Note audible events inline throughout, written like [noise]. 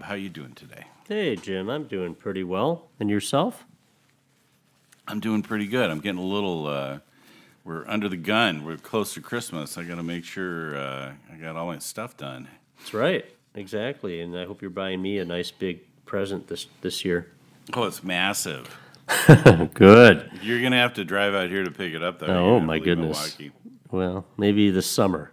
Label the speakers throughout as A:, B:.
A: Rob, how you doing today?
B: Hey, Jim, I'm doing pretty well. And yourself?
A: I'm doing pretty good. I'm getting a little. Uh, we're under the gun. We're close to Christmas. I got to make sure uh, I got all my stuff done.
B: That's right. Exactly. And I hope you're buying me a nice big present this this year.
A: Oh, it's massive. [laughs]
B: Good.
A: You're gonna have to drive out here to pick it up, though.
B: Oh, my goodness.
A: Milwaukee.
B: Well, maybe this summer.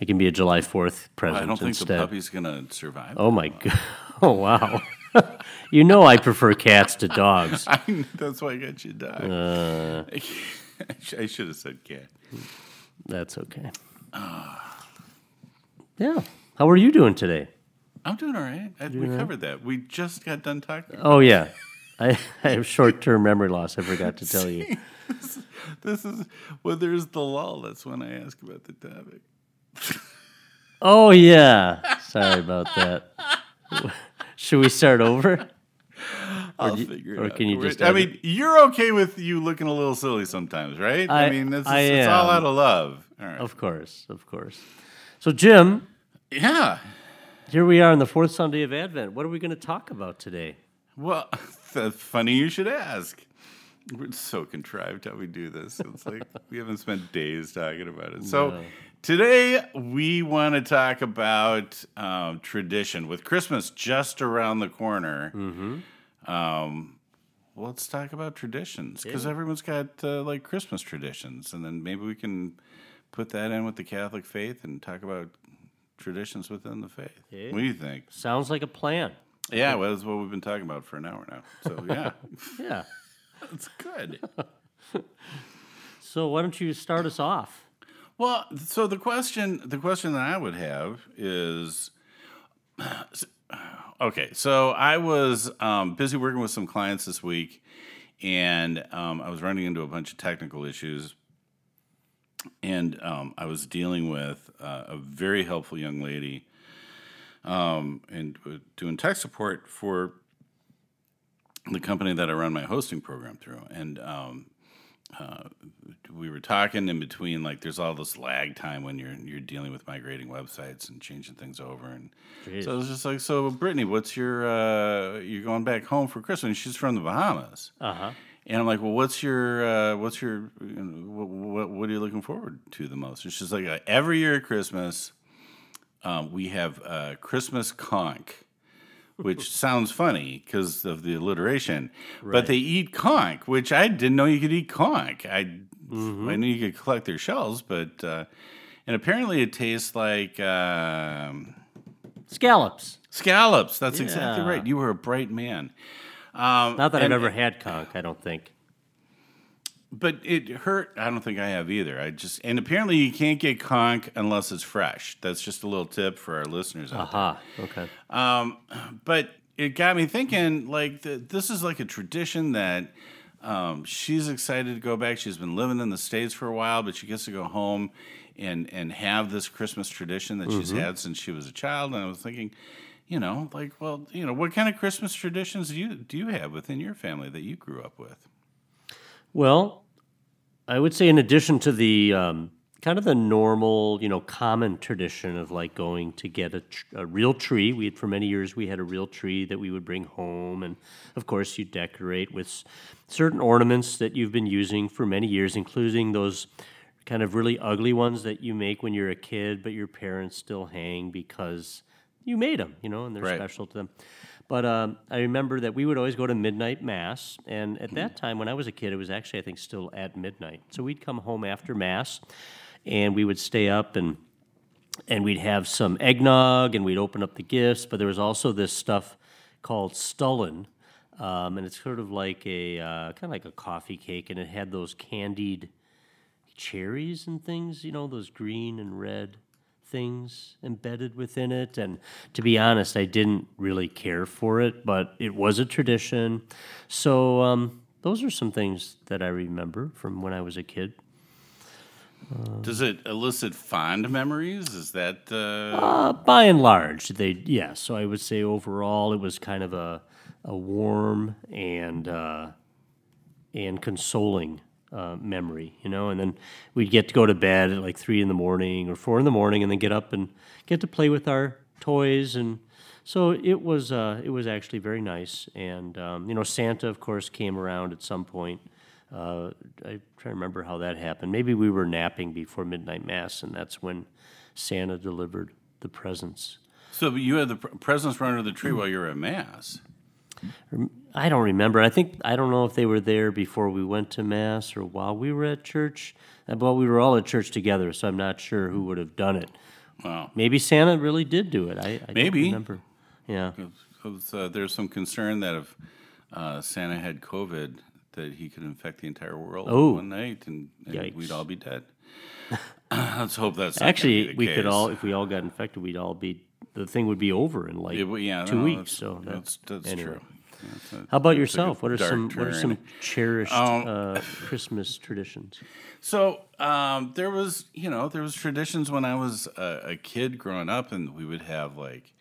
B: It can be a July 4th present
A: I don't think
B: instead.
A: the puppy's gonna survive.
B: Oh my god. [laughs] Oh wow. [laughs] you know I prefer cats to dogs. [laughs]
A: That's why I got you dog.
B: Uh,
A: I should have said cat.
B: that's okay. Yeah. How are you doing today?
A: I'm doing all right. I, we covered that. We just got done talking.
B: Oh yeah. I, I have short-term memory loss. I forgot to tell you.
A: This is when there's the lull. That's when I ask about the topic. [laughs]
B: Oh yeah. Sorry about that. [laughs] Should we start over? [laughs]
A: I'll
B: you-
A: figure it
B: or
A: out.
B: can you just
A: I mean, you're okay with you looking a little silly sometimes, right? I,
B: I-
A: mean, it's,
B: I
A: it's all out of love. All right.
B: Of course, of course. So Jim,
A: yeah.
B: here we are on the fourth Sunday of Advent. What are we going to talk about today?
A: Well, that's funny you should ask. We're so contrived how we do this. It's like we haven't spent days talking about it. So
B: No.
A: Today we want to talk about um, tradition with Christmas just around the corner.
B: Mm-hmm.
A: Um, let's talk about traditions because everyone's got uh, like Christmas traditions, and then maybe we can put that in with the Catholic faith and talk about traditions within the faith.
B: Yeah.
A: What do you think?
B: Sounds like a plan.
A: Yeah, well, that's what we've been talking about for an hour now. So [laughs] yeah.
B: Yeah. [laughs]
A: That's good. [laughs]
B: So why don't you start us off?
A: Well, so the question, the question that I would have is, [sighs] okay. So I was um, busy working with some clients this week, and um, I was running into a bunch of technical issues, and um, I was dealing with uh, a very helpful young lady, um, and uh, doing tech support for the company that I run my hosting program through, and um, we were talking in between like there's all this lag time when you're you're dealing with migrating websites and changing things over and
B: Jeez.
A: so I was just like so Brittany what's your uh you're going back home for Christmas and she's from the Bahamas
B: Uh huh.
A: and I'm like well what's your uh what's your you know, what, what what are you looking forward to the most and she's like uh, every year at Christmas um, we have uh, Christmas conch which [laughs] sounds funny because of the alliteration. But they eat conch, which I didn't know you could eat conch. I
B: Mm-hmm.
A: I knew you could collect their shells, but uh, and apparently it tastes like um,
B: Scallops.
A: scallops. That's exactly right. You were a bright man. Um,
B: Not that I've ever had conch. I don't think.
A: But it hurt. I don't think I have either. I just and apparently you can't get conch unless it's fresh. That's just a little tip for our listeners out there.
B: Aha. Okay.
A: Um, but it got me thinking like th- this is like a tradition that um, she's excited to go back. She's been living in the states for a while, but she gets to go home and and have this Christmas tradition that she's had since she was a child. And I was thinking, you know, like, well, you know, what kind of Christmas traditions do you do you have within your family that you grew up with?
B: Well, I would say in addition to the um, kind of the normal, you know, common tradition of like going to get a, tr- a real tree. We had for many years we had a real tree that we would bring home, and of course you decorate with s- certain ornaments that you've been using for many years, including those kind of really ugly ones that you make when you're a kid, but your parents still hang because you made them, you know, and they're
A: Right.
B: special to them. But um, I remember that we would always go to midnight mass, and at that time when I was a kid, it was actually I think still at midnight. So we'd come home after mass, and we would stay up and and we'd have some eggnog, and we'd open up the gifts. But there was also this stuff called stollen, um, and it's sort of like a uh, kind of like a coffee cake, and it had those candied cherries and things, you know, those green and red things embedded within it. And to be honest, I didn't really care for it, but it was a tradition. So those are some things that I remember from when I was a kid.
A: Does it elicit fond memories? Is that uh,
B: Uh, by and large, they yes. So I would say overall, it was kind of a a warm and uh, and consoling uh, memory, you know. And then we'd get to go to bed at like three in the morning or four in the morning, and then get up and get to play with our toys. And so it was uh, it was actually very nice. And um, you know, Santa, of course, came around at some point. Uh, I try to remember how that happened. Maybe we were napping before midnight mass, and that's when Santa delivered the presents.
A: So you had the pr- presents run under the tree while you were at mass.
B: I don't remember. I think I don't know if they were there before we went to mass or while we were at church. Uh, But we were all at church together, so I'm not sure who would have done it.
A: Wow.
B: Maybe Santa really did do it. I, I
A: Maybe.
B: don't remember. Yeah.
A: Uh, there's some concern that if uh, Santa had COVID, that he could infect the entire world
B: Oh.
A: one night, and, and we'd all be dead. [laughs] Let's hope that's
B: Actually, we could all, if we all got infected, we'd all be. The thing would be over in like
A: well, yeah,
B: two
A: no,
B: weeks.
A: that's-
B: So that-
A: that's that's
B: anyway.
A: true.
B: How about yourself? What are some What are some cherished
A: Um,
B: uh, Christmas traditions?
A: So um, there was, you know, there was traditions when I was a, a kid growing up, and we would have like,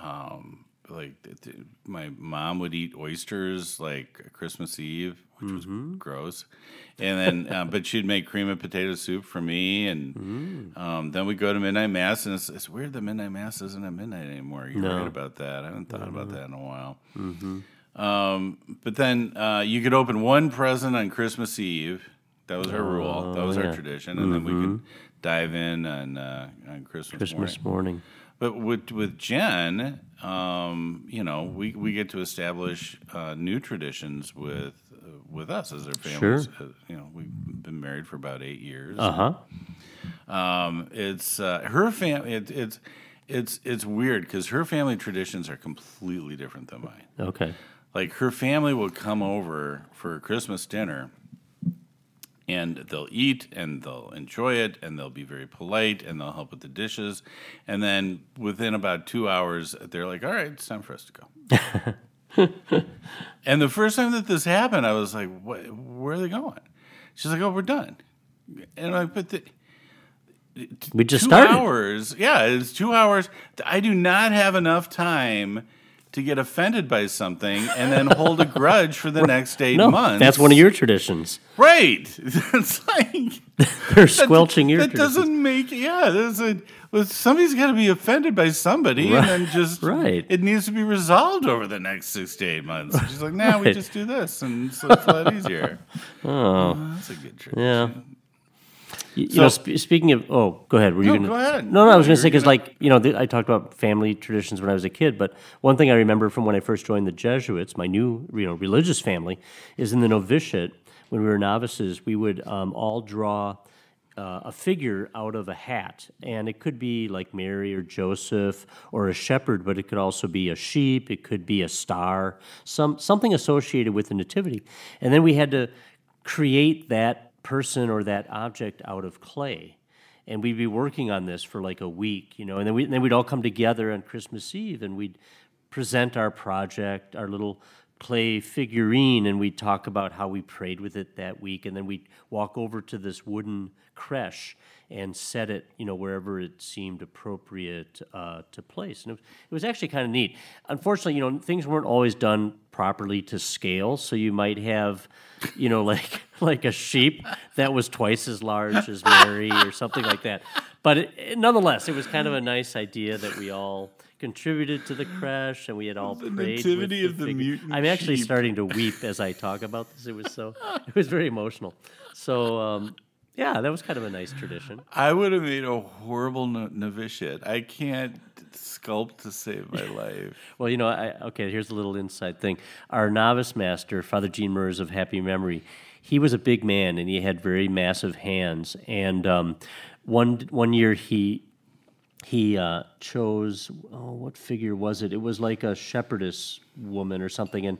A: um, like my mom would eat oysters like Christmas Eve, which was gross, and then uh, but she'd make cream and potato soup for me, and um, then we go to midnight mass, and it's, it's weird that midnight mass isn't at midnight anymore. You're
B: No.
A: right about that. I haven't thought about that in a while. Um, but then uh, you could open one present on Christmas Eve. That was our rule. That was
B: yeah.
A: our tradition, and then we could dive in on uh, on Christmas,
B: Christmas
A: morning.
B: morning.
A: But with with Jen, um, you know, we, we get to establish uh, new traditions with uh, with us as our families. Uh, you know, we've been married for about eight years.
B: Uh huh.
A: Um, it's uh, her family. It, it's it's it's weird because her family traditions are completely different than mine
B: Okay.
A: like her family will come over for Christmas dinner and they'll eat and they'll enjoy it and they'll be very polite and they'll help with the dishes and then within about two hours they're like all right it's time for us to go [laughs] and the first time that this happened i was like what, where are they going she's like oh we're done and i'm like the,
B: We just
A: two
B: started.
A: hours. Yeah, it's two hours. I do not have enough time to get offended by something and then hold a grudge for the [laughs] next eight
B: No,
A: months.
B: that's one of your traditions.
A: right. [laughs] It's like [laughs]
B: They're squelching your
A: that
B: traditions.
A: doesn't make yeah. There's a well, somebody's got to be offended by somebody, and then just
B: right.
A: It needs to be resolved over the next six to eight months. She's like, nah, we just do this, and so it's a lot easier.
B: Oh,
A: That's a good tradition.
B: yeah. You, you know, sp- speaking of, oh, go ahead. Were you
A: No,
B: gonna,
A: go ahead.
B: No, no, I was going to say because, like, you know, th- I talked about family traditions when I was a kid, but one thing I remember from when I first joined the Jesuits, my new, you know, religious family, is in the novitiate when we were novices, we would um, all draw. Uh, a figure out of a hat, and it could be like Mary or Joseph or a shepherd, but it could also be a sheep. It could be a star, some something associated with the nativity, and then we had to create that person or that object out of clay. And we'd be working on this for like a week, you know, and then, we, and then we'd all come together on Christmas Eve and we'd present our project, our little clay figurine, and we'd talk about how we prayed with it that week. And then we'd walk over to this wooden creche and set it, you know, wherever it seemed appropriate uh, to place. And it was, it was actually kind of neat. Unfortunately, you know, things weren't always done properly to scale, so you might have, you know, [laughs] like like a sheep that was twice as large as Mary or something like that. But it, it- nonetheless, it was kind of a nice idea that we all contributed to the creche and we had all prayed. with
A: nativity of the mutant
B: I'm actually
A: sheep.
B: starting to weep as I talk about this. It was so it was very emotional. So um, yeah, that was kind of a nice tradition.
A: I would have made a horrible no- novitiate. I can't sculpt to save my [laughs] life.
B: Well, you know, I, okay, here's a little inside thing. Our novice master, Father Gene Mers of happy memory, he was a big man and he had very massive hands. And um, one one year he he uh, chose oh, what figure was it? It was like a shepherdess woman or something, and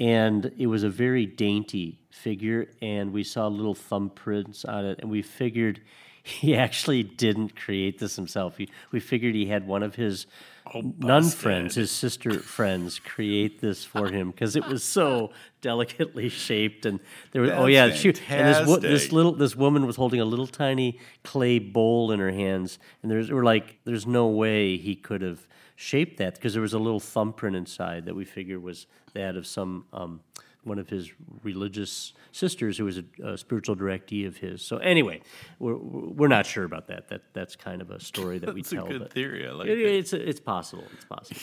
B: and it was a very dainty figure, and we saw little thumbprints on it, and we figured [laughs] he actually didn't create this himself. He, we figured he had one of his nun friends, his sister [laughs] friends, create this for him because it was so [laughs] delicately shaped, and there was oh yeah, she, and this wo- this little this woman was holding a little tiny clay bowl in her hands, and there's we're like, there's no way he could have shaped that because there was a little thumbprint inside that we figured was that of some um, one of his religious sisters who was a, a spiritual directee of his. So anyway, we're we're not sure about that. That that's kind of a story that we [laughs]
A: It's a
B: tell.
A: good theory. I like
B: it-
A: it.
B: it's it's possible. It's possible.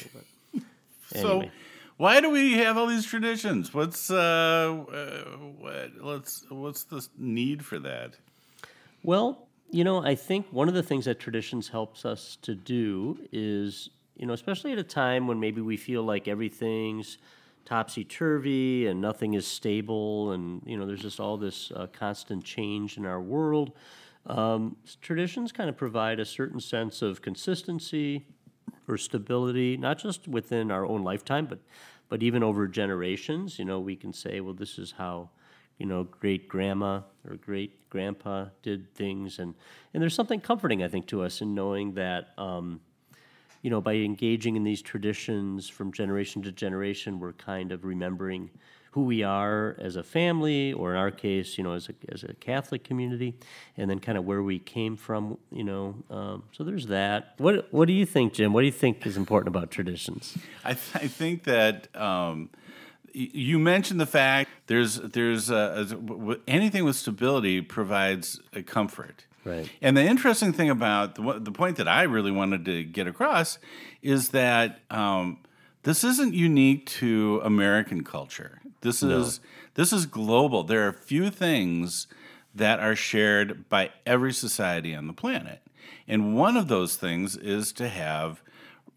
B: But [laughs]
A: So, why do we have all these traditions? What's uh, uh what? Let's what's the need for that?
B: Well, you know, I think one of the things that traditions helps us to do is, you know, especially at a time when maybe we feel like everything's topsy turvy and nothing is stable, and you know, there's just all this uh, constant change in our world. Um, traditions kind of provide a certain sense of consistency or stability, not just within our own lifetime, but but even over generations. You know, we can say, well, this is how you know great grandma or great grandpa did things, and and there's something comforting, I think, to us in knowing that. Um, you know, by engaging in these traditions from generation to generation, we're kind of remembering who we are as a family, or in our case, you know, as a, as a Catholic community, and then kind of where we came from, you know. Um, so there's that. What What do you think, Jim? What do you think is important about traditions?
A: I, th- I think that um, you mentioned the fact there's there's w- w- anything with stability provides a comfort.
B: Right.
A: And the interesting thing about the, the point that I really wanted to get across is that um, this isn't unique to American culture. This is this is global. There are a few things that are shared by every society on the planet, and one of those things is to have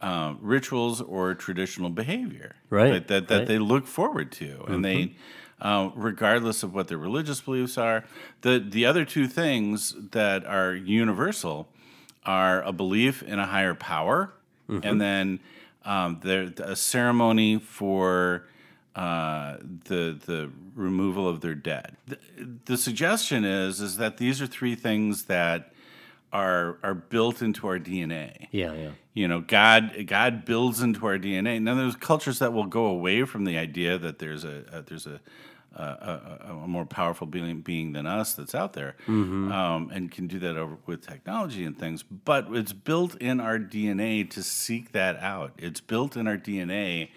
A: uh, rituals or traditional behavior
B: Right,
A: that that, that
B: right.
A: they look forward to, and they, uh, regardless of what their religious beliefs are, the the other two things that are universal are a belief in a higher power, and then um, there a ceremony for uh, the the removal of their dead. The, the suggestion is is that these are three things that are are built into our DNA
B: Yeah, yeah.
A: you know god god builds into our dna now there's cultures that will go away from the idea that there's a, a there's a a, a, a more powerful being, being than us that's out there um, and can do that over with technology and things. But it's built in our dna to seek that out. It's built in our dna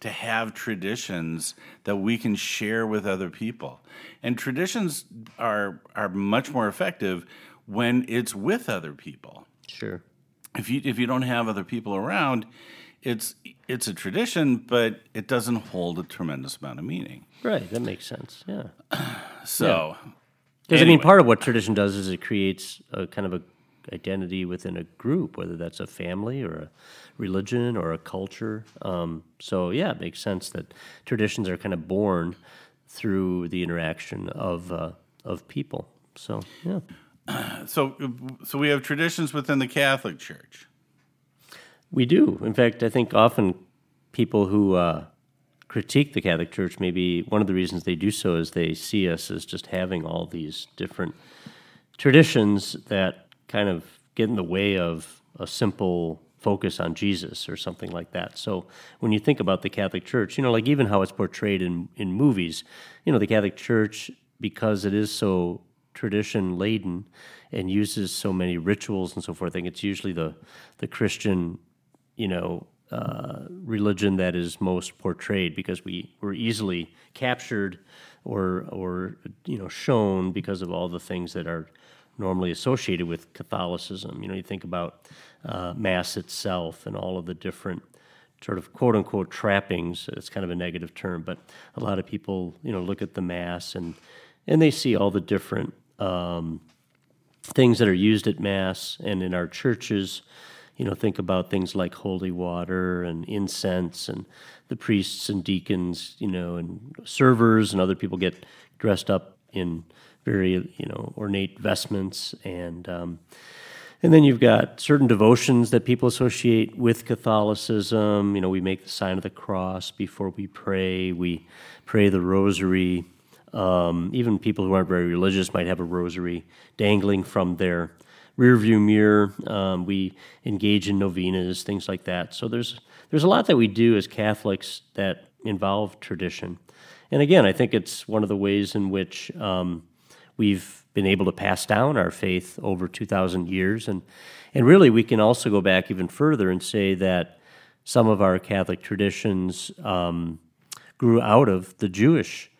A: to have traditions that we can share with other people. And traditions are are much more effective when it's with other people.
B: Sure.
A: if you if you don't have other people around, it's it's a tradition, but it doesn't hold a tremendous amount of meaning.
B: Right. That makes sense. Yeah. [clears throat]
A: So,
B: Because I mean, part of what tradition does is it creates a kind of a identity within a group, whether that's a family or a religion or a culture. Um, so yeah, it makes sense that traditions are kind of born through the interaction of uh, of people. So yeah, [clears throat]
A: so so we have traditions within the Catholic Church.
B: We do. In fact, I think often people who uh, critique the Catholic Church, maybe one of the reasons they do so is they see us as just having all these different traditions that kind of get in the way of a simple focus on Jesus or something like that. So when you think about the Catholic Church, you know, like even how it's portrayed in, in movies, you know, the Catholic Church, because it is so tradition laden and uses so many rituals and so forth, I think it's usually the, the Christian, you know, uh, religion that is most portrayed because we were easily captured or or you know shown because of all the things that are normally associated with Catholicism. You know, you think about uh, Mass itself and all of the different sort of quote unquote trappings. It's kind of a negative term, but a lot of people you know look at the Mass and and they see all the different um, things that are used at Mass and in our churches. You know, think about things like holy water and incense, and the priests and deacons, you know, and servers and other people get dressed up in very, you know, ornate vestments, and um, and then you've got certain devotions that people associate with Catholicism. You know, we make the sign of the cross before we pray. We pray the rosary. Um, even people who aren't very religious might have a rosary dangling from their rearview mirror. Um, we engage in novenas, things like that. So there's there's a lot that we do as Catholics that involve tradition. And again, I think it's one of the ways in which um, we've been able to pass down our faith over 2,000 years. And, and really, we can also go back even further and say that some of our Catholic traditions um, grew out of the Jewish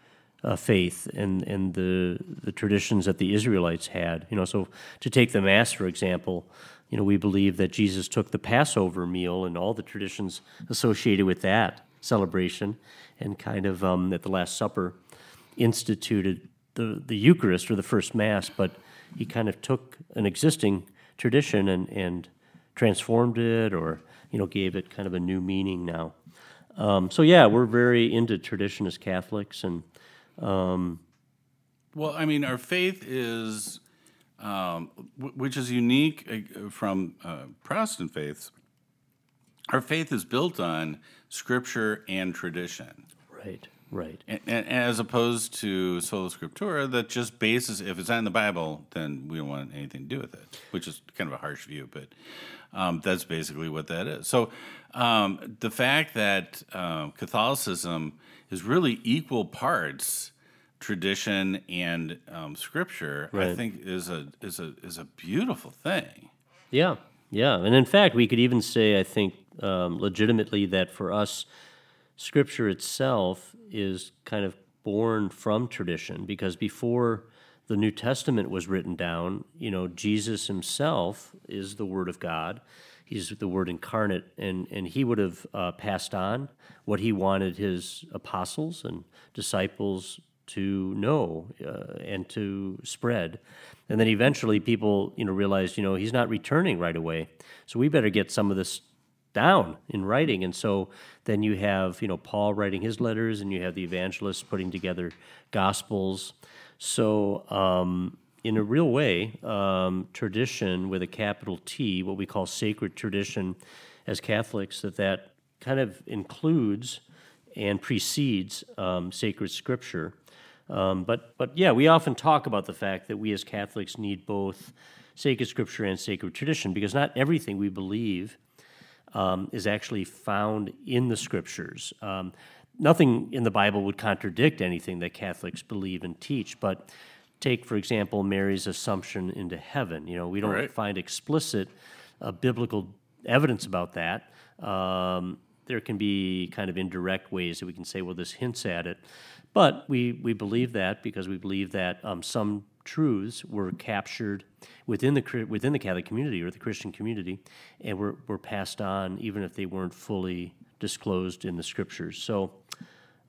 B: uh, faith and, and the, the traditions that the Israelites had. You know, so to take the Mass, for example, you know, we believe that Jesus took the Passover meal and all the traditions associated with that celebration and kind of um, at the Last Supper instituted the, the Eucharist or the first Mass, but he kind of took an existing tradition and, and transformed it or, you know, gave it kind of a new meaning now. Um, so, yeah, we're very into tradition as Catholics and
A: well, I mean, our faith is, um, w- which is unique uh, from uh, Protestant faiths. Our faith is built on Scripture and tradition,
B: Right, right.
A: and, and as opposed to sola scriptura, that just bases if it's not in the Bible, then we don't want anything to do with it. Which is kind of a harsh view, but um, that's basically what that is. So um, the fact that uh, Catholicism is really equal parts tradition and um, scripture, I think is a is a is a beautiful thing.
B: Yeah, yeah. And in fact, we could even say, I think, um, legitimately that for us, Scripture itself is kind of born from tradition because before the New Testament was written down, you know, Jesus himself is the Word of God. He's the Word incarnate, and, and he would have uh, passed on what he wanted his apostles and disciples to know uh, and to spread. And then eventually people, you know, realized, you know, he's not returning right away. So we better get some of this down in writing. And so then you have, you know, Paul writing his letters and you have the evangelists putting together gospels. So, um, in a real way, um, tradition with a capital T, what we call sacred tradition as Catholics, that that kind of includes and precedes um, sacred scripture. Um, but, but yeah, we often talk about the fact that we as Catholics need both sacred scripture and sacred tradition because not everything we believe um, is actually found in the scriptures. Um, nothing in the Bible would contradict anything that Catholics believe and teach, but take, for example, Mary's assumption into heaven. You know, we don't
A: Right.
B: find explicit uh, biblical evidence about that. Um, there can be kind of indirect ways that we can say, well, this hints at it. But we, we believe that because we believe that um, some truths were captured within the within the Catholic community or the Christian community, and were, were passed on even if they weren't fully disclosed in the scriptures. So,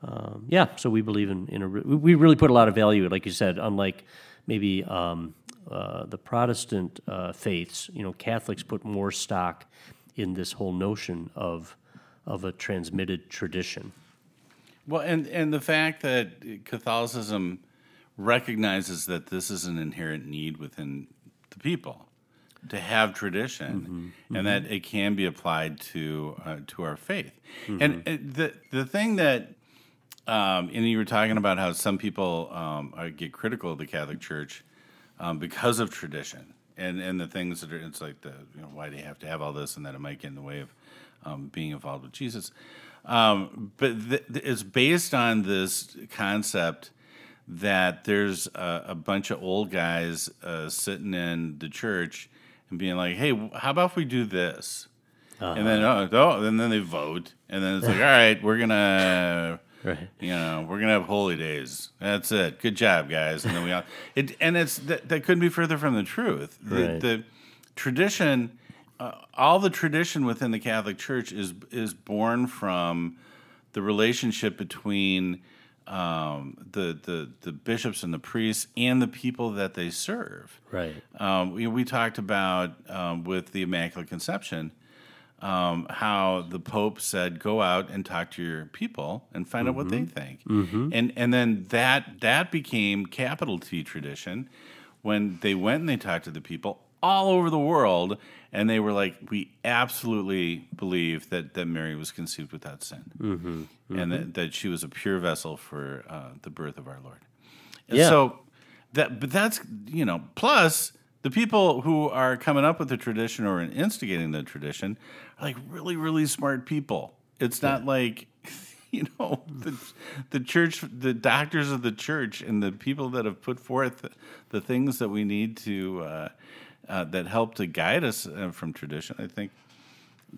B: um, yeah, so we believe in, in a re- we really put a lot of value, like you said, unlike maybe um, uh, the Protestant uh, faiths. You know, Catholics put more stock in this whole notion of of a transmitted tradition.
A: Well, and and the fact that Catholicism recognizes that this is an inherent need within the people to have tradition, and that it can be applied to uh, to our faith. And uh, the the thing that um, and you were talking about how some people um, are- get critical of the Catholic Church um, because of tradition and, and the things that are, it's like the, you know, why do you have to have all this and that it might get in the way of um, being involved with Jesus. Um, but th- th- it's based on this concept that there's a, a bunch of old guys uh, sitting in the church and being like, hey, how about if we do this? And then, oh, oh, and then they vote. And then it's like, [laughs] all right, we're going to
B: Right.
A: you know, we're gonna have holy days. That's it. Good job, guys. And then we all [laughs] it, and it's that, that couldn't be further from the truth. The,
B: Right.
A: the tradition, uh, all the tradition within the Catholic Church is is born from the relationship between um, the the the bishops and the priests and the people that they serve.
B: Right.
A: Um, we, we talked about um, with the Immaculate Conception um, how the Pope said, "Go out and talk to your people and find out what they think," and and then that that became capital T tradition when they went and they talked to the people all over the world, and they were like, "We absolutely believe that that Mary was conceived without sin, and that, that she was a pure vessel for uh, the birth of our Lord." And
B: Yeah.
A: So that, but that's you know, plus the people who are coming up with the tradition or instigating the tradition are like really, really smart people. It's not like [laughs] you know the the church, the doctors of the church, and the people that have put forth the, the things that we need to uh, uh, that help to guide us uh, from tradition. I think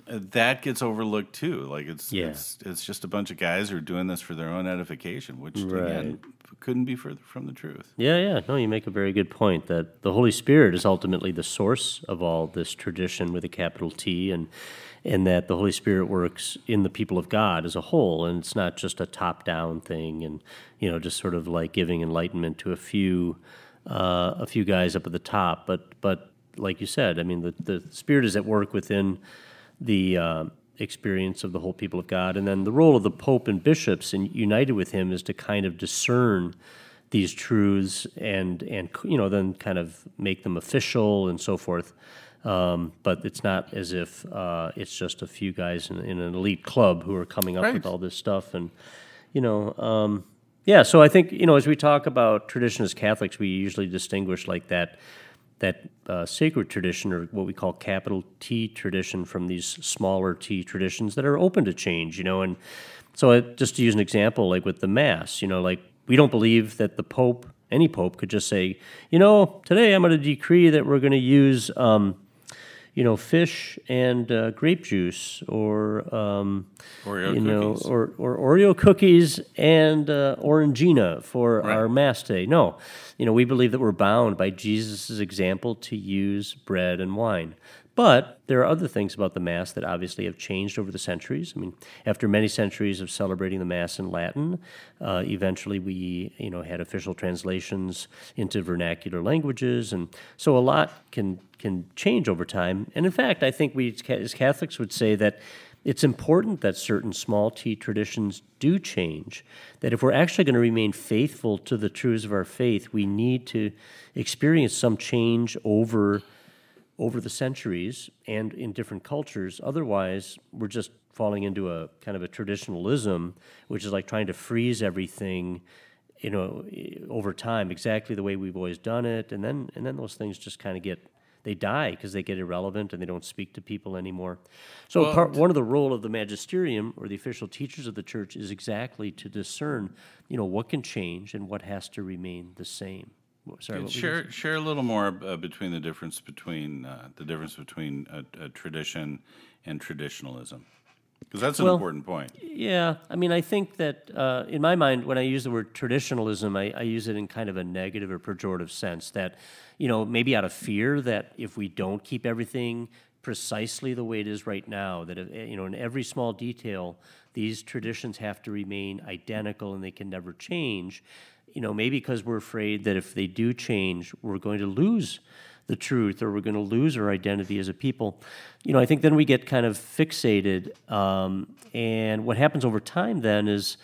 A: that gets overlooked too. Like it's
B: Yeah.
A: it's it's just a bunch of guys who are doing this for their own edification, which again couldn't be further from the truth.
B: Yeah, yeah. No, you make a very good point that the Holy Spirit is ultimately the source of all this tradition with a capital T, and and that the Holy Spirit works in the people of God as a whole, and it's not just a top-down thing, and you know, just sort of like giving enlightenment to a few uh, a few guys up at the top, but but like you said, I mean, the the Spirit is at work within the uh, experience of the whole people of God. And then the role of the Pope and bishops and united with him is to kind of discern these truths and, and you know, then kind of make them official and so forth. Um, but it's not as if uh, it's just a few guys in, in an elite club who are coming up
A: Right.
B: with all this stuff. And, you know, um, yeah, so I think, you know, as we talk about tradition as Catholics, we usually distinguish like that that uh, sacred tradition, or what we call capital T tradition, from these smaller T traditions that are open to change, you know. And so, I, just to use an example, like with the Mass, you know, like we don't believe that the Pope, any Pope, could just say, you know, today I'm going to decree that we're going to use, um, you know, fish and uh, grape juice, or um,
A: Oreo
B: you know,
A: cookies.
B: or, or Oreo cookies and uh, Orangina for our Mass day. No, you know, we believe that we're bound by Jesus' example to use bread and wine. But there are other things about the Mass that obviously have changed over the centuries. I mean, after many centuries of celebrating the Mass in Latin, uh, eventually we, you know, had official translations into vernacular languages, and so a lot can can change over time. And in fact, I think we as Catholics would say that it's important that certain small t traditions do change. That if we're actually going to remain faithful to the truths of our faith, we need to experience some change over over the centuries and in different cultures. Otherwise, we're just falling into a kind of a traditionalism, which is like trying to freeze everything, you know, over time exactly the way we've always done it, and then and then those things just kind of get they die because they get irrelevant and they don't speak to people anymore. So part, one of the role of the magisterium or the official teachers of the church is exactly to discern, you know, what can change and what has to remain the same. Sorry, what were you
A: Share share a little more uh, between the difference between uh, the difference between tradition and traditionalism, because that's an
B: Well-
A: important point.
B: Yeah, I mean, I think that uh, in my mind, when I use the word traditionalism, I, I use it in kind of a negative or pejorative sense. That, you know, maybe out of fear that if we don't keep everything precisely the way it is right now, that if, you know, in every small detail, these traditions have to remain identical and they can never change. You know, maybe because we're afraid that if they do change, we're going to lose the truth or we're going to lose our identity as a people. You know, I think then we get kind of fixated. Um, and what happens over time then is,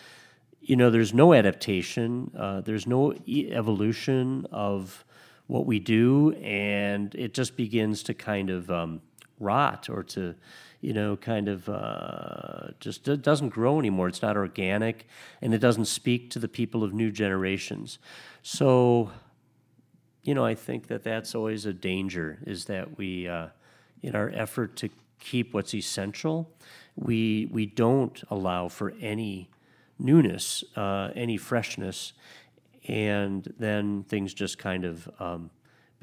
B: you know, there's no adaptation, uh, there's no e- evolution of what we do, and it just begins to kind of um, rot or to, you know, kind of uh, just doesn't grow anymore. It's not organic, and it doesn't speak to the people of new generations. So, you know, I think that that's always a danger is that we, uh, in our effort to keep what's essential, we we don't allow for any newness, uh, any freshness, and then things just kind of um,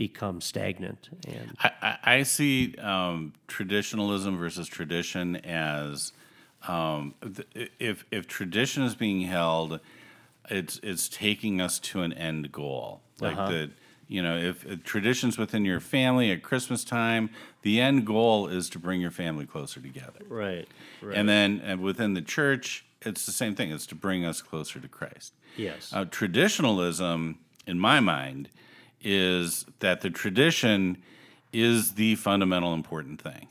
B: become stagnant. And
A: I, I, I see um, traditionalism versus tradition as um, th- if if tradition is being held, it's it's taking us to an end goal. Like the you know if, if traditions within your family at Christmas time, the end goal is to bring your family closer together.
B: right, right,
A: And then and within the church, it's the same thing. It's to bring us closer to Christ.
B: yes,
A: Uh, traditionalism, in my mind, is that the tradition is the fundamental important thing,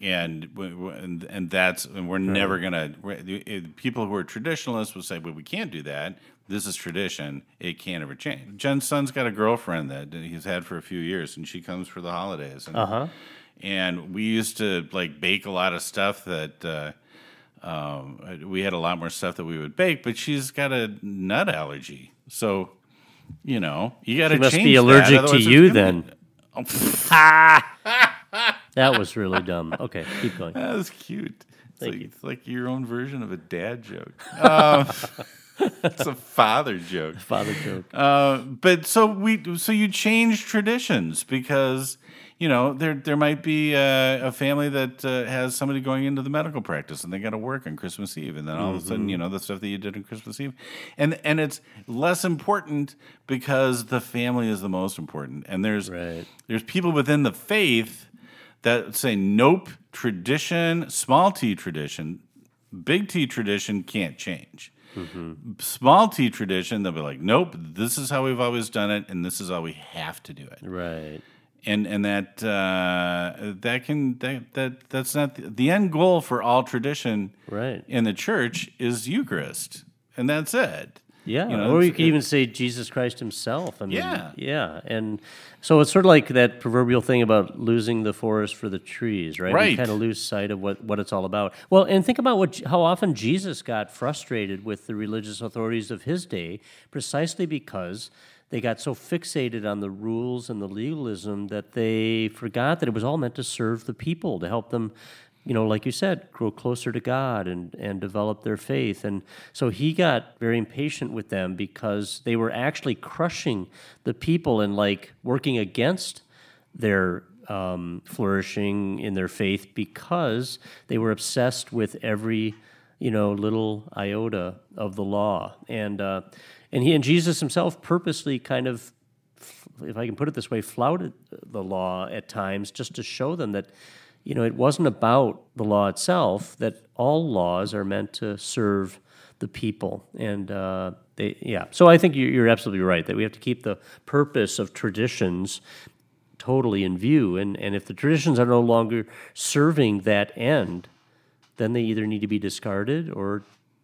A: and and, and that's and we're never gonna. the People who are traditionalists will say, "Well, we can't do that. This is tradition. It can't ever change." Jen's son's got a girlfriend that he's had for a few years, and she comes for the holidays. And,
B: uh huh,
A: and we used to like bake a lot of stuff that uh, um, we had a lot more stuff that we would bake, but she's got a nut allergy, so you know you got to
B: must be
A: that,
B: allergic to you then.
A: Oh, [laughs]
B: that was really dumb. Okay, keep going.
A: that was cute. It's
B: Thank
A: like,
B: you.
A: it's like your own version of a dad joke. Um, [laughs] it's a father joke.
B: Father joke.
A: Uh, but so we so you change traditions because you know, there there might be a, a family that uh, has somebody going into the medical practice and they got to work on Christmas Eve, and then all of a sudden, you know, the stuff that you did on Christmas Eve, and and it's less important because the family is the most important, and there's
B: Right.
A: there's people within the faith that say nope, tradition, small t tradition, big T tradition can't change. Small T tradition, they'll be like, nope, this is how we've always done it, and this is how we have to do it
B: Right.
A: And and that uh, that can that, that that's not the, the end goal for all tradition
B: Right.
A: in the church is Eucharist, and that's it.
B: Yeah,
A: You know,
B: or you could even say Jesus Christ Himself. I mean,
A: Yeah.
B: yeah, and so it's sort of like that proverbial thing about losing the forest for the trees, right?
A: Right.
B: You kind of lose sight of what, what it's all about. Well, and think about what how often Jesus got frustrated with the religious authorities of His day, precisely because they got so fixated on the rules and the legalism that they forgot that it was all meant to serve the people, to help them you know, like you said, grow closer to God and, and develop their faith. And so he got very impatient with them because they were actually crushing the people and like working against their um, flourishing in their faith because they were obsessed with every, you know, little iota of the law. And, uh, and he and Jesus himself purposely kind of if I can put it this way, flouted the law at times just to show them that, you know, it wasn't about the law itself, that all laws are meant to serve the people. And uh, they, yeah. So I think you're, absolutely right that we have to keep the purpose of traditions totally in view. And, and if the traditions are no longer serving that end, then they either need to be discarded or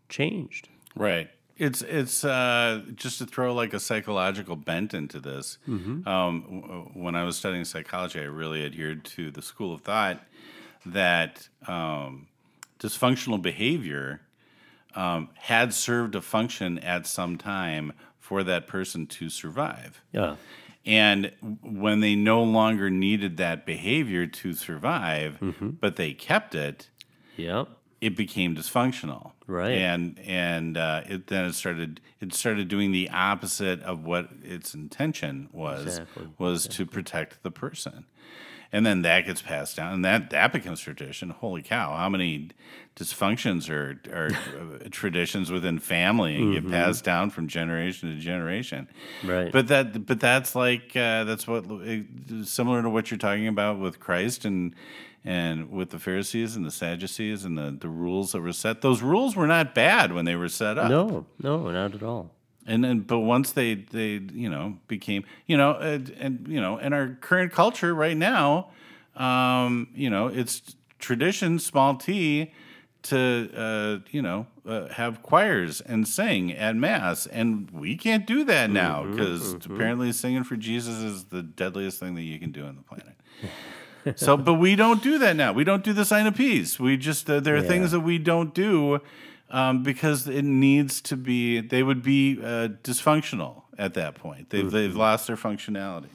B: changed.
A: Right. It's it's uh, just to throw like a psychological bent into this. Um, w- when I was studying psychology, I really adhered to the school of thought that um, dysfunctional behavior um, had served a function at some time for that person to survive.
B: Yeah.
A: And when they no longer needed that behavior to survive,
B: Mm-hmm.
A: but they kept it,
B: Yeah.
A: It became dysfunctional.
B: Right.
A: And and uh, it then it started it started doing the opposite of what its intention was
B: Exactly.
A: was to protect the person. And then that gets passed down, and that that becomes tradition. Holy cow! How many dysfunctions are are uh, traditions within family and get passed down from generation to generation?
B: Mm-hmm. Right.
A: But that but that's like uh, that's what similar to what you're talking about with Christ and and with the Pharisees and the Sadducees and the, the rules that were set. Those rules were not bad when they were set up.
B: No, no, not at all.
A: And then, but once they they you know became you know and, and you know in our current culture right now, um, you know it's tradition small t to uh, you know uh, have choirs and sing at mass, and we can't do that now because apparently singing for Jesus is the deadliest thing that you can do on the planet. [laughs] so, but we don't do that now. We don't do the sign of peace. We just uh, there are things that we don't do um, because it needs to be. They would be uh, dysfunctional at that point. They've they've lost their functionality.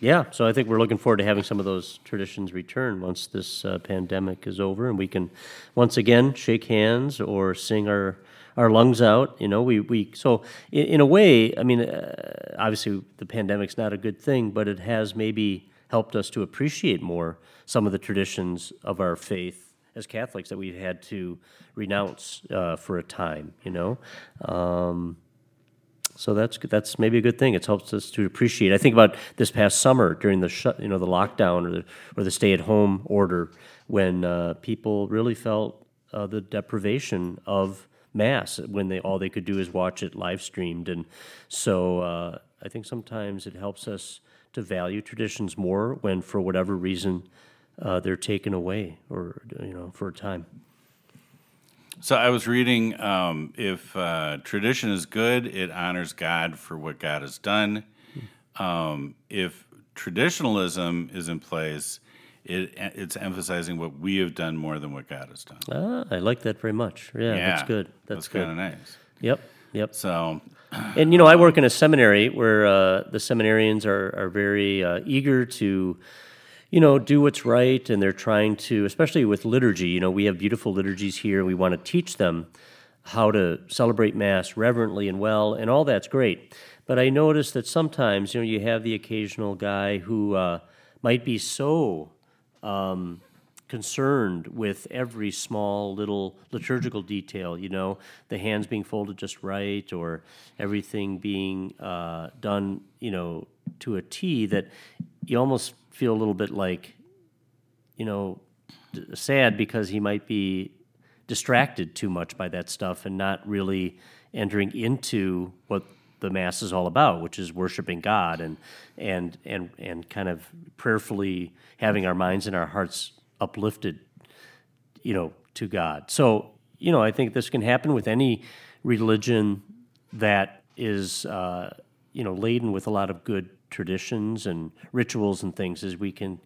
B: Yeah, so I think we're looking forward to having some of those traditions return once this uh, pandemic is over, and we can once again shake hands or sing our our lungs out. You know, we we so in, in a way, I mean, uh, obviously the pandemic's not a good thing, but it has maybe helped us to appreciate more some of the traditions of our faith as Catholics that we've had to renounce uh, for a time. You know. Um, so that's that's maybe a good thing. It helps us to appreciate. I think about this past summer during the shut, you know, the lockdown or the or the stay-at-home order, when uh, people really felt uh, the deprivation of mass when they all they could do is watch it live streamed, and so uh, I think sometimes it helps us to value traditions more when, for whatever reason, uh, they're taken away or you know for a time.
A: So I was reading if if uh, tradition is good, it honors God for what God has done. Um, if traditionalism is in place, it it's emphasizing what we have done more than what God has done.
B: Ah, I like that very much. Yeah, that's good. That's, good.
A: kind of nice.
B: Yep, yep.
A: So
B: And you know, I work in a seminary where uh, the seminarians are are very uh, eager to, you know, do what's right, and they're trying to, especially with liturgy. You know, we have beautiful liturgies here, we want to teach them how to celebrate Mass reverently and well, and all that's great. But I notice that sometimes, you know, you have the occasional guy who uh, might be so um, concerned with every small little liturgical detail, you know, the hands being folded just right or everything being uh, done, you know, to a T that you almost feel a little bit like, you know, d- sad because he might be distracted too much by that stuff and not really entering into what the mass is all about, which is worshiping God and and and and kind of prayerfully having our minds and our hearts uplifted, you know, to God. So you know, I think this can happen with any religion that is uh, you know laden with a lot of good traditions and rituals and things. Is we can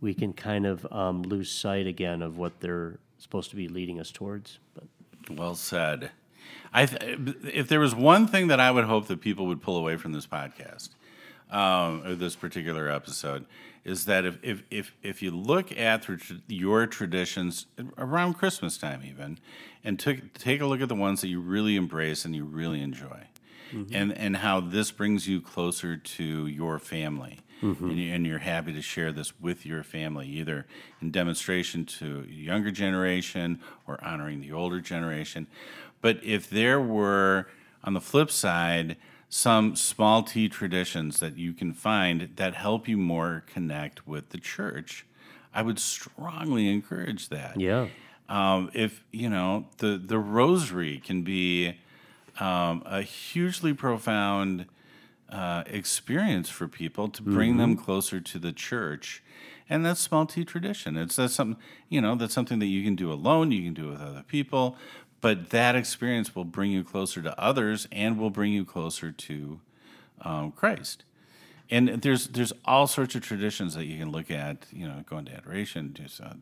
B: we can kind of um, lose sight again of what they're supposed to be leading us towards. But
A: Well said. I th- if there was one thing that I would hope that people would pull away from this podcast, um, or this particular episode, is that if if if, if you look at your traditions around Christmas time, even, and took take a look at the ones that you really embrace and you really enjoy, mm-hmm. and and how this brings you closer to your family. Mm-hmm. And, you, and you're happy to share this with your family, either in demonstration to younger generation or honoring the older generation. But if there were, on the flip side, some small t traditions that you can find that help you more connect with the church, I would strongly encourage that.
B: yeah,
A: Um, if you know the the rosary can be um, a hugely profound uh, experience for people to bring them closer to the church, and that's small t tradition. It's that's something you know that's something that you can do alone. You can do with other people, but that experience will bring you closer to others and will bring you closer to um, Christ. And there's there's all sorts of traditions that you can look at, you know, going to adoration, just uh,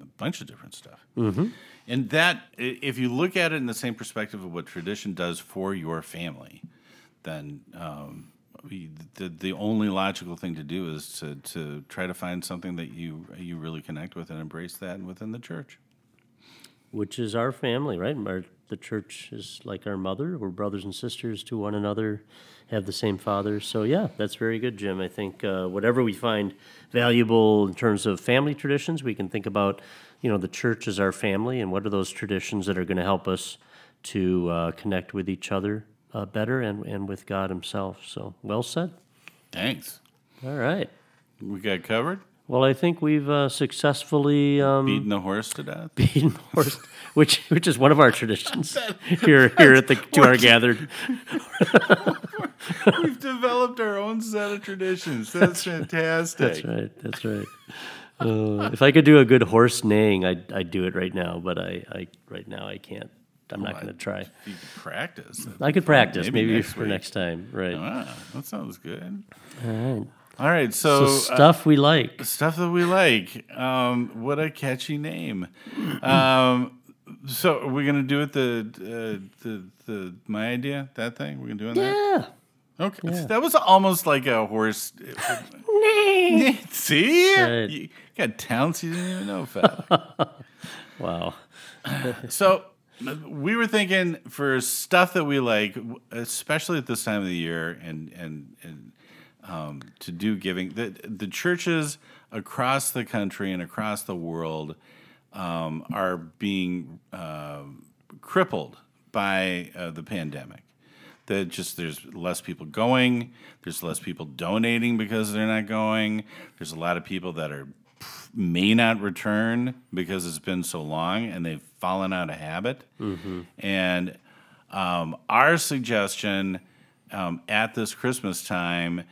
A: a bunch of different stuff. Mm-hmm. And that, if you look at it in the same perspective of what tradition does for your family, then um, the the only logical thing to do is to to try to find something that you you really connect with and embrace that within the church.
B: Which is our family, right? Our, the church is like our mother. We're brothers and sisters to one another, have the same father. So, yeah, that's very good, Jim. I think uh, whatever we find valuable in terms of family traditions, we can think about, you know, the church is our family and what are those traditions that are going to help us to uh, connect with each other uh, better and, and with God Himself. So, well said.
A: Thanks.
B: All right.
A: We got covered.
B: Well, I think we've uh, successfully um,
A: Beating the horse to death. [laughs]
B: beaten the horse, which which is one of our traditions [laughs] here here at the to our gathered. [laughs]
A: We've developed our own set of traditions. That's fantastic.
B: That's right. That's right. Uh, if I could do a good horse neighing, I'd I'd do it right now. But I, I right now I can't. I'm not going to try.
A: You could practice.
B: I could practice
A: Maybe
B: maybe,
A: next
B: for
A: week.
B: next time. Right.
A: Ah, that sounds good.
B: All right.
A: All right, so,
B: So
A: uh,
B: stuff we like.
A: stuff that we like. Um, what a catchy name. Um, so are we gonna do it the uh, the the my idea that thing? We're gonna do that.
B: Yeah.
A: Okay, that was almost like a horse. [laughs] See,
B: Right.
A: you got talents you didn't even know about. [laughs]
B: Wow. [laughs]
A: So we were thinking for stuff that we like, especially at this time of the year, and and and um, to do giving. The the churches across the country and across the world um, are being uh, crippled by uh, the pandemic. That just there's less people going. There's less people donating because they're not going. There's a lot of people that are may not return because it's been so long and they've fallen out of habit. And um, our suggestion um, at this Christmas time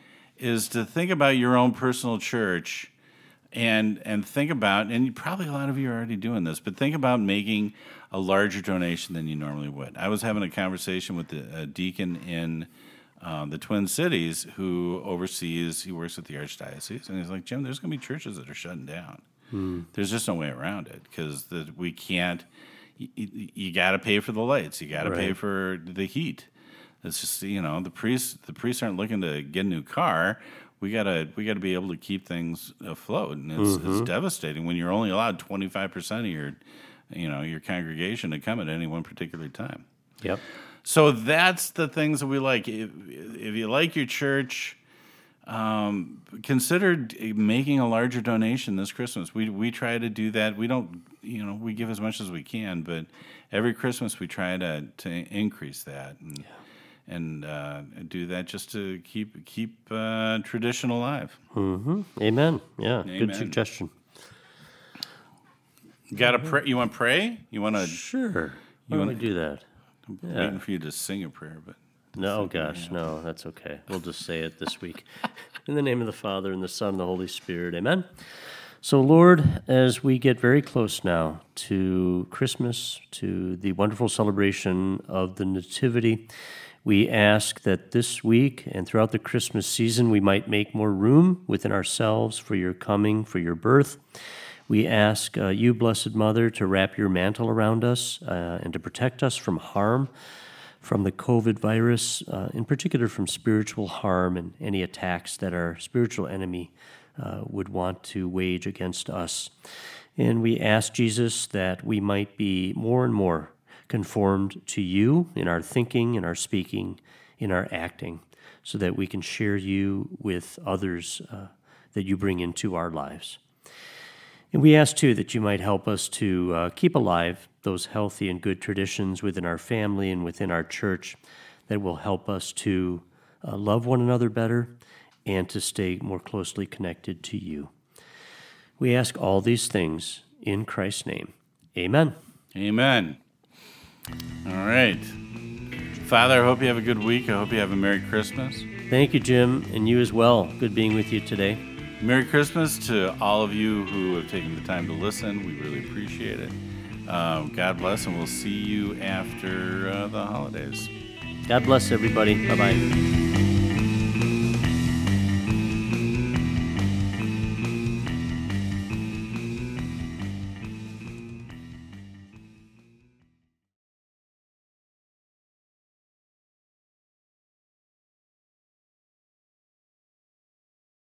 A: is to think about your own personal church and and think about and probably a lot of you are already doing this but think about making a larger donation than you normally would. I was having a conversation with the a deacon in um, the twin cities who oversees he works with the archdiocese and he's like jim there's going to be churches that are shutting down. There's just no way around it because we can't you, you got to pay for the lights you got to pay for the heat it's just you know the priests the priests aren't looking to get a new car. We gotta we gotta be able to keep things afloat, and it's, it's devastating when you're only allowed 25 percent of your you know your congregation to come at any one particular time.
B: Yep.
A: So that's the things that we like. If, if you like your church, um, consider making a larger donation this Christmas. We we try to do that. We don't, you know, we give as much as we can, but every Christmas we try to to increase that and yeah. And uh, do that just to keep keep uh, tradition alive.
B: Mm-hmm. Amen. Yeah, Amen. good suggestion.
A: Got to pray? You want to pray? You want to?
B: Sure. You want to do that?
A: I'm yeah. waiting for you to sing a prayer, but.
B: No, gosh, no, that's okay. We'll just say it this week. [laughs] In the name of the Father, and the Son, and the Holy Spirit. Amen. So, Lord, as we get very close now to Christmas, to the wonderful celebration of the Nativity, we ask that this week and throughout the Christmas season we might make more room within ourselves for your coming, for your birth. We ask uh, you, Blessed Mother, to wrap your mantle around us uh, and to protect us from harm from the COVID virus, uh, in particular from spiritual harm and any attacks that our spiritual enemy uh, would want to wage against us. And we ask Jesus that we might be more and more conformed to you in our thinking, in our speaking, in our acting, so that we can share you with others uh, that you bring into our lives. And we ask too that you might help us to uh, keep alive those healthy and good traditions within our family and within our church that will help us to uh, love one another better and to stay more closely connected to you. We ask all these things in Christ's name. Amen.
A: Amen. All right. Father, I hope you have a good week. I hope you have a Merry Christmas.
B: Thank you, Jim, and you as well. Good being with you today.
A: Merry Christmas to all of you who have taken the time to listen. We really appreciate it. Um, God bless, and we'll see you after uh, the holidays.
B: God bless everybody. Bye bye.